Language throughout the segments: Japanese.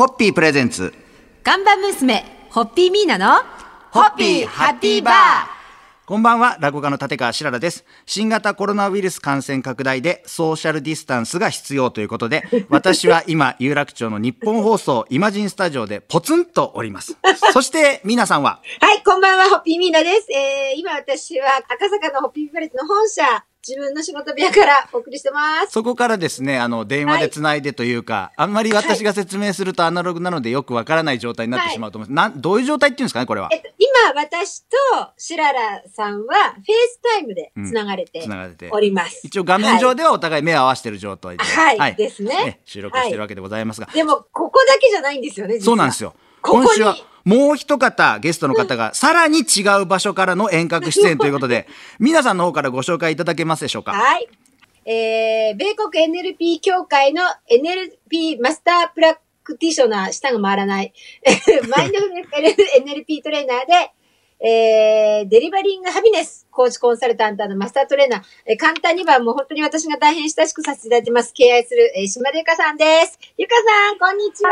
ホッピープレゼンツ。ガンバ娘、ホッピーミーナの、ホッピーハッピーバーこんばんは、落語家の立川しららです。新型コロナウイルス感染拡大でソーシャルディスタンスが必要ということで、私は今、有楽町の日本放送イマジンスタジオでポツンとおります。そして、皆さんは、はい、こんばんは、ホッピーミーナです。えー、今私は赤坂のホッピープレットの本社、自分の仕事部屋からお送りしてます。そこからですね、あの、電話でつないでというか、あんまり私が説明するとアナログなのでよくわからない状態になってしまうと思います。なん、どういう状態っていうんですかね、これは。え。っと、今私とシララさんは FaceTime でつながれてつながれて。おります。一応画面上ではお互い目を合わせてる状態で、はい。ですね。収録してるわけでございますが、でも、ここだけじゃないんですよね、そうなんですよ。ここに今週はもう一方ゲストの方がさらに違う場所からの遠隔出演ということで、皆さんの方からご紹介いただけますでしょうか？はい。えー、米国 NLP 協会の NLP マスタープラクティショナー、舌が回らない。マインドフルネス NLP トレーナーで、えー、デリバリングハビネス、コーチコンサルタントのマスタートレーナー、えー簡単にはもう本当に私が大変親しくさせていただいてます。敬愛する、えー、島田ゆかさんです。ゆかさん、こんにちは。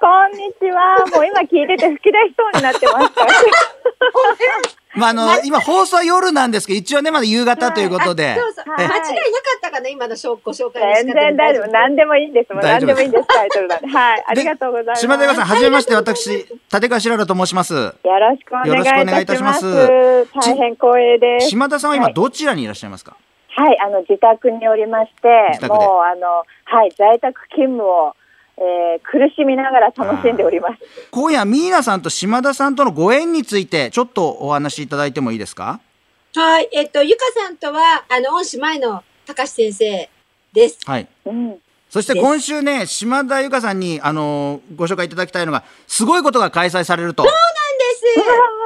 こんにちは。もう今聞いてて吹き出しそうになってます。まあ、あの、今放送は夜なんですけど、一応ね、まだ夕方ということで。そうそう。はい間違いなかったかな、今の紹ご紹介全方然大丈夫。何でもいいんです。もう何でもいいんです。タイトルなんで。はい。ありがとうございます。島田さん、はじめまして、私、立川しららと申します。よろしくお願いいよろしくお願いいたたしま。すす大変光栄です。島田さんは今はいどちらにいらっしゃいますか、はい。あの、自宅におりまして自、宅でもう、あの、はい。在宅勤務を、えー苦しみながら楽しんでおります。今夜、ミーナさんと島田さんとのご縁について、ちょっとお話しいただいてもいいですか？はい。えっと、ゆかさんとは、あの、恩師前の高橋先生です。はい。うん。そして今週ね、島田由香さんに、あのーご紹介いただきたいのが、すごいことが開催されると。です。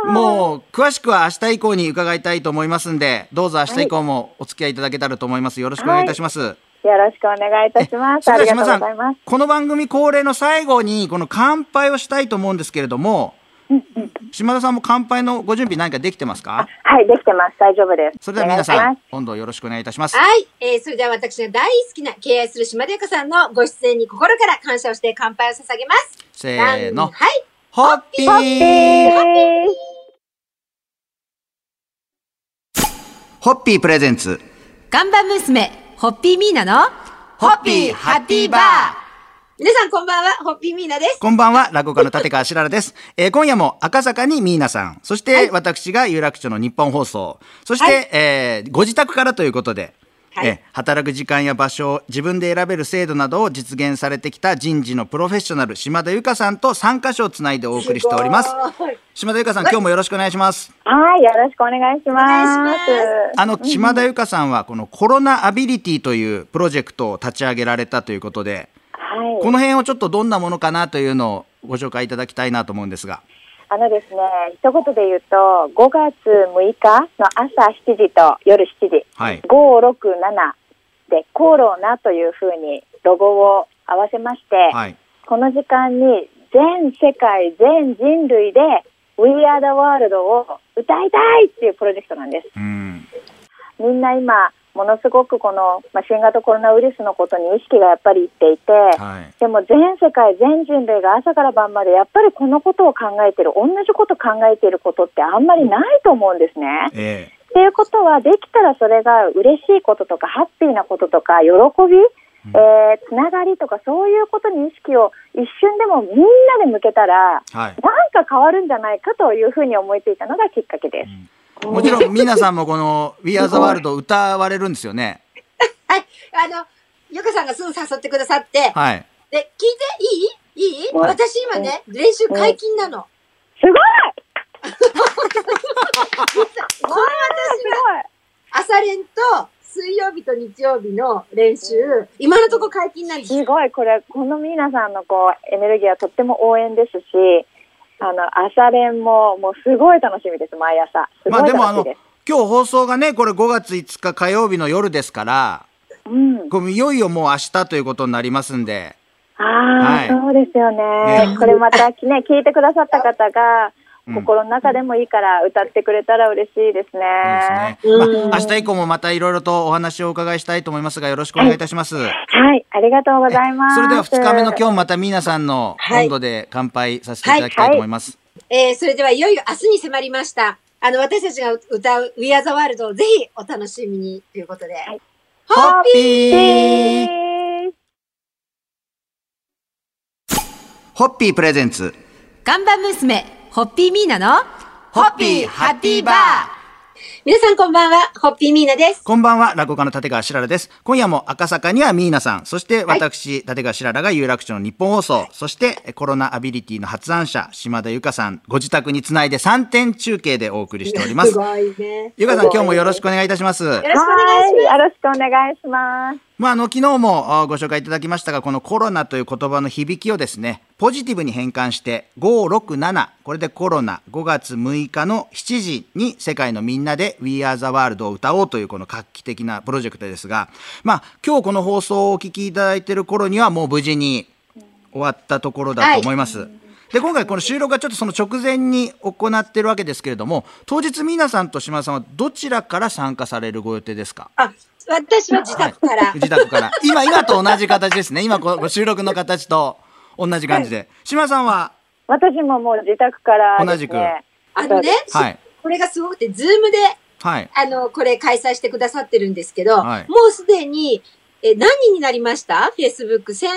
もう、詳しくは明日以降に伺いたいと思いますんで、どうぞ明日以降もお付き合いいただけたらと思います。よろしくお願いいたします。よろしくお願いいたします。ありがとうございますん。、この番組恒例の最後に、この乾杯をしたいと思うんですけれども、島田さんも乾杯のご準備何かできてますか？はい、できてます。大丈夫です。それでは皆さん今度よろしくお願いいたします。はい。えー、それでは私が大好きな敬愛する島田ゆかさんのご出演に心から感謝をして乾杯を捧げます。せーの。はい。ホッピーます。ホッピープレゼンツ。ガンバ娘、ホッピーミーナの、ホッピーハッピーバー。皆さんこんばんは、ホッピーミーナです。こんばんは、落語家の立川しららです。えー今夜も赤坂にミーナさん、そして私が有楽町の日本放送、そして、はい。えーご自宅からということで、はいえー働く時間や場所を自分で選べる制度などを実現されてきた人事のプロフェッショナル、島田由香さんと3カ所をつないでお送りしております。島田由香さん、今日もよろしくお願いします。はい、よろしくお願いします。あの、島田由香さんは、このコロナアビリティというプロジェクトを立ち上げられたということで、はい。この辺をちょっとどんなものかなというのをご紹介いただきたいなと思うんですが。あのですね、一言で言うと、5月6日の朝7時と夜7時、はい。567でコロナというふうにロゴを合わせまして、はい。この時間に全世界、全人類で We Are the World を歌いたいっていうプロジェクトなんです。うん。みんな今、ものすごくこの、まあ、新型コロナウイルスのことに意識がやっぱりいっていて、はい。でも全世界全人類が朝から晩までやっぱりこのことを考えてる同じこと考えていることってあんまりないと思うんですね。えっていうことはできたらそれが嬉しいこととかハッピーなこととか喜び、えーつながりとかそういうことに意識を一瞬でもみんなで向けたらえはい。なんか変わるんじゃないかというふうに思いついたのがきっかけです。もちろん、皆さんもこの We Are the World を歌われるんですよね。はい。あの、ゆかさんがすぐ誘ってくださって、はい。で、聞いて？いい？いい？はい。私今ね、練習解禁なの。すごい！この私朝練と水曜日と日曜日の練習、今のとこ解禁なんですすごい。これこの皆さんのこうエネルギーはとっても応援ですしあの朝練ももうすごい楽しみです毎朝。すごいまあでもあの今日放送がね、これ5月5日火曜日の夜ですから、うん、これいよいよもう明日ということになりますんで、ああ、はい。そうですよね。ねこれまたね聞いてくださった方が心の中でもいいから歌ってくれたら嬉しいですね。そうですね。まあ、明日以降もまたいろいろとお話をお伺いしたいと思いますが、よろしくお願いいたします。はい、ありがとうございます。それでは2日目の今日また皆さんの温度で乾杯させていただきたいと思います。えー、それではいよいよ明日に迫りました。あの、私たちが歌う We Are the World をぜひお楽しみにということで。いホッピーホッピープレゼンツ。看板娘、ホッピーミーナの、ホッピーハッピーバー皆さんこんばんは、ホッピーミーナです。こんばんは、落語家の立川しららです。今夜も赤坂にはミーナさん、そして私、立川しららが有楽町の日本放送、そしてコロナアビリティの発案者、島田由香さん、ご自宅につないで3点中継でお送りしております。ごいね。由香さん、今日もよろしくお願いいたします。よろしくお願いします。はい、よろしくお願いします。まあ、あの昨日もご紹介いただきましたがこのコロナという言葉の響きをですねポジティブに変換して567これでコロナ5月6日の7時に世界のみんなで We Are the World を歌おうというこの画期的なプロジェクトですがまあ今日この放送をお聞きいただいている頃にはもう無事に終わったところだと思います。で今回この収録がちょっとその直前に行っているわけですけれども当日皆さんと島田さんはどちらから参加されるご予定ですか？あ、私は自宅から。はい自宅から。今、今と同じ形ですね。今、この収録の形と同じ感じで。島さんは、私ももう自宅からね。同じくあのね、はい。これがすごくて、ズームで、はい。あの、これ開催してくださってるんですけど、はいもうすでに、え、何人になりました ?Facebook 1000。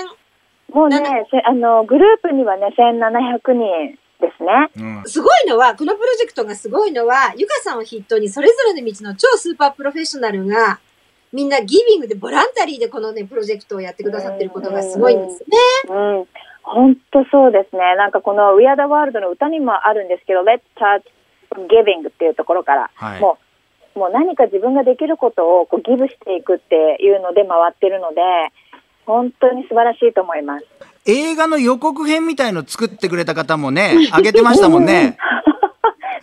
もうねなん、せあの、グループにはね、1700人ですね。うん。すごいのは、このプロジェクトがすごいのは、ゆかさんを筆頭にそれぞれの道の超スーパープロフェッショナルが、みんなギビングでボランタリーでこのね、プロジェクトをやってくださってることがすごいんですよね。うん。本当そうですね。なんかこの We Are the World の歌にもあるんですけど、Let's start giving っていうところから、はいもう、もう何か自分ができることをこうギブしていくっていうので回ってるので、本当に素晴らしいと思います。映画の予告編みたいの作ってくれた方もね、あげてましたもんね。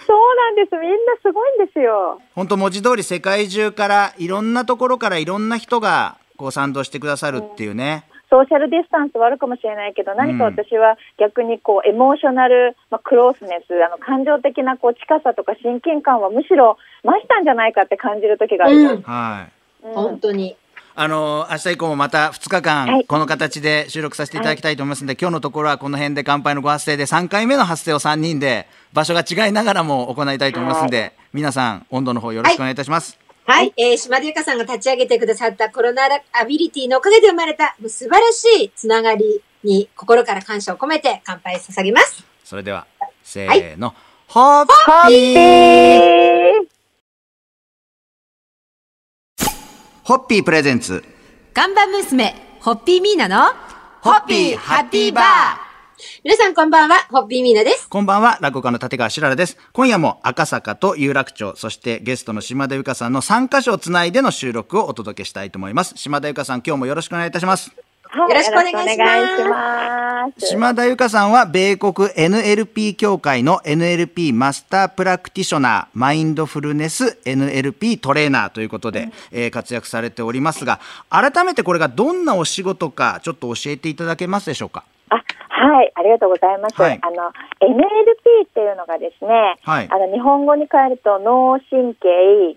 そうなんです。みんなすごいんですよ。本当文字通り世界中から、いろんなところからいろんな人が、こう賛同してくださるっていうね。ソーシャルディスタンスはあるかもしれないけど、何か私は逆にこう、エモーショナル、まあ、クロースネス、あの、感情的なこう、近さとか親近感はむしろ増したんじゃないかって感じる時があります。はい。うん本当に。あの明日以降もまた2日間、はいこの形で収録させていただきたいと思いますので、今日のところはこの辺で乾杯のご発声で3回目の発声を3人で場所が違いながらも行いたいと思いますので、皆さん温度の方よろしくお願いいたします。はい。えー、島田由香さんが立ち上げてくださったコロナアビリティのおかげで生まれた素晴らしいつながりに心から感謝を込めて乾杯捧げます。それではせーの、ホッピーホッピープレゼンツ看板娘、ホッピーミーナの、ホッピーハッピーバー皆さんこんばんは、ホッピーミーナです。こんばんは、落語家の立川しららです。今夜も赤坂と有楽町、そしてゲストの島田由香さんの3カ所をつないでの収録をお届けしたいと思います。島田由香さん、今日もよろしくお願いいたします。はいよろしくお願いします。島田由香さんは米国 NLP 協会の NLP マスタープラクティショナーマインドフルネス NLP トレーナーということで、えー活躍されておりますが改めてこれがどんなお仕事かちょっと教えていただけますでしょうか？あはい、ありがとうございます。はいあの NLP っていうのがですね、はいあの日本語に変えると脳神経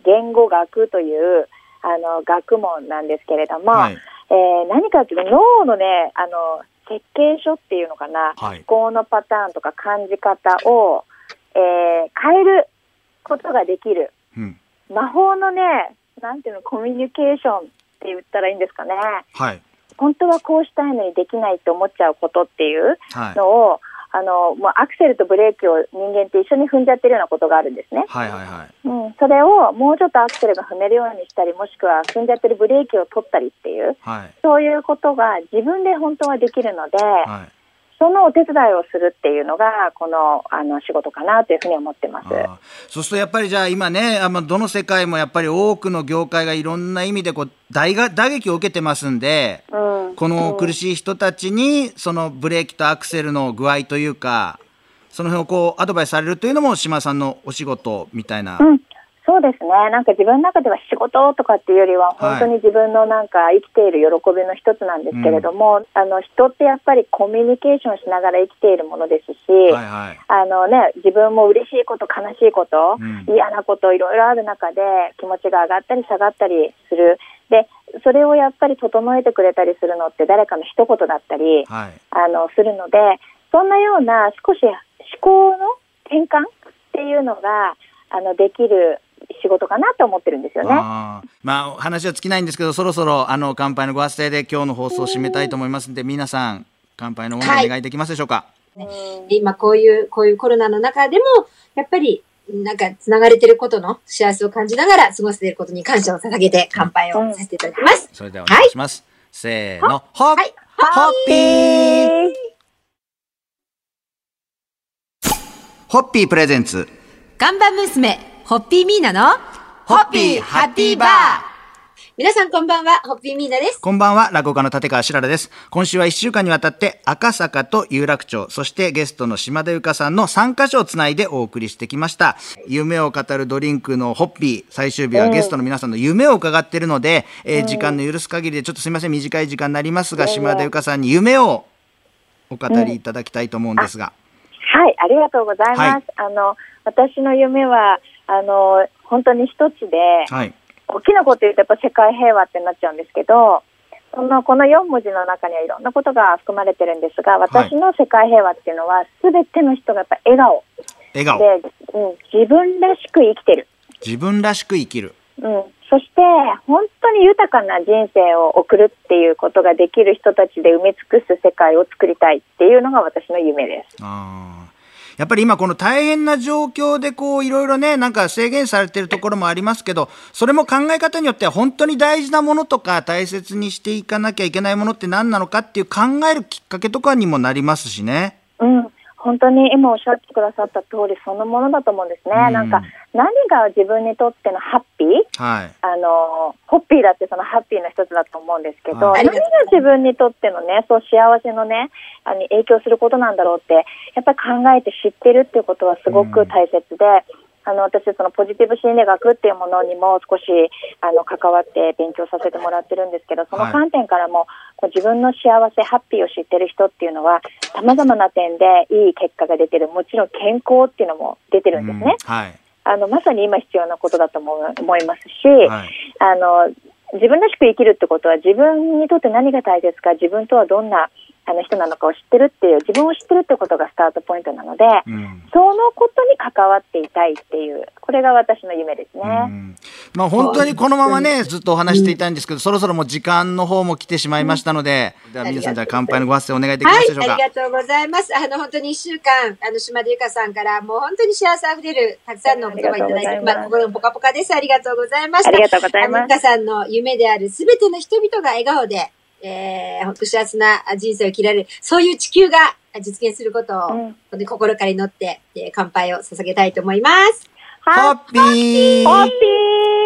言語学というあの学問なんですけれども、はいえー何かというと脳のねあの設計書っていうのかな、はい。思考のパターンとか感じ方を、えー変えることができる。うん。魔法のねなんていうのコミュニケーションって言ったらいいんですかね。はい。本当はこうしたいのにできないって思っちゃうことっていうはい。のを、あの、もうアクセルとブレーキを人間って一緒に踏んじゃってるようなことがあるんですね。はいはいはいうん。それをもうちょっとアクセルが踏めるようにしたり、もしくは踏んじゃってるブレーキを取ったりっていう、はいそういうことが自分で本当はできるので、はいそのお手伝いをするっていうのが、この、あの、仕事かなというふうに思ってます。そうするとやっぱりじゃあ今ねあのどの世界もやっぱり多くの業界がいろんな意味でこう大が打撃を受けてますんでうん。この苦しい人たちにそのブレーキとアクセルの具合というかその辺をこうアドバイスされるというのも島田さんのお仕事みたいな、うん、そうですね。なんか自分の中では仕事とかっていうよりは、本当に自分のなんか生きている喜びの一つなんですけれども、あの人ってやっぱりコミュニケーションしながら生きているものですし、はいはい。あのね、自分も嬉しいこと、悲しいこと、うん嫌なこと、いろいろある中で気持ちが上がったり下がったりする。で、それをやっぱり整えてくれたりするのって誰かの一言だったり、はい。あの、するので、そんなような少し思考の転換っていうのが、あの、できる仕事かなと思ってるんですよね。あー。まあ話は尽きないんですけどそろそろあの乾杯のご発声で今日の放送を締めたいと思いますんで皆さん乾杯のお願いできますでしょうか、今こういう、こういうコロナの中でも、やっぱり、なんか、繋がれてることの幸せを感じながら過ごせていることに感謝を捧げて乾杯をさせていただきます。それではお願いします、せーの。ホッ、はいホッピー。ホッピープレゼンツ。看板娘、ホッピーミーナの、ホッピーハッピーバー皆さんこんばんは、ホッピーミーナです。こんばんは、落語家の立川しららです。今週は1週間にわたって、赤坂と有楽町、そしてゲストの島田由香さんの3カ所をつないでお送りしてきました。夢を語るドリンクのホッピー、最終日はゲストの皆さんの夢を伺っているので、えー時間の許す限りで、ちょっとすみません、短い時間になりますが、島田由香さんに夢をお語りいただきたいと思うんですが。はい、ありがとうございます。はいあの、私の夢は、あの、本当に一つで、はい。大きなこと言うとやっぱ世界平和ってなっちゃうんですけど、そのこの4文字の中にはいろんなことが含まれてるんですが、私の世界平和っていうのは、すべての人がやっぱ笑顔笑顔。で、うん、自分らしく生きてる。自分らしく生きる。うん、そして、本当に豊かな人生を送るっていうことができる人たちで埋め尽くす世界を作りたいっていうのが私の夢です。あーやっぱり今この大変な状況でこういろいろねなんか制限されてるところもありますけどそれも考え方によっては本当に大事なものとか大切にしていかなきゃいけないものって何なのかっていう考えるきっかけとかにもなりますしね。うん、本当に今おっしゃってくださった通りそのものだと思うんですね。うんなんか何が自分にとってのハッピー？はい。あの、ホッピーだってそのハッピーの一つだと思うんですけど、はい何が自分にとってのね、そう幸せのね、あの影響することなんだろうって、やっぱり考えて知ってるっていうことはすごく大切で、あの、私、そのポジティブ心理学っていうものにも少し、あの、関わって勉強させてもらってるんですけど、その観点からも、こう自分の幸せ、ハッピーを知ってる人っていうのは、様々な点でいい結果が出てる。もちろん健康っていうのも出てるんですね。うんはい。あの、まさに今必要なことだと思う思いますし、はい。あの、自分らしく生きるってことは自分にとって何が大切か、自分とはどんなあの人なのかを知ってるっていう、自分を知ってるってことがスタートポイントなので、うん。そのことに関わっていたいっていう、これが私の夢ですね。うんまあ本当にこのままねずっとお話していたいんですけど、そろそろもう時間の方も来てしまいましたので、では皆さんじゃあ乾杯のご発声お願いできまはいすでしょうか。ありがとうございます。あの、本当に一週間、あの、島田由香さんから、もう本当に幸せあふれる、たくさんのお言葉いただいて、まあ、心もポカポカです。ありがとうございました。ありがとうございますあの由香さんの夢である、すべての人々が笑顔で、えー、本当幸せな人生を生きられる、そういう地球が実現することを、うん。本当に心から祈って、えー乾杯を捧げたいと思います。ホッピー。ホッピー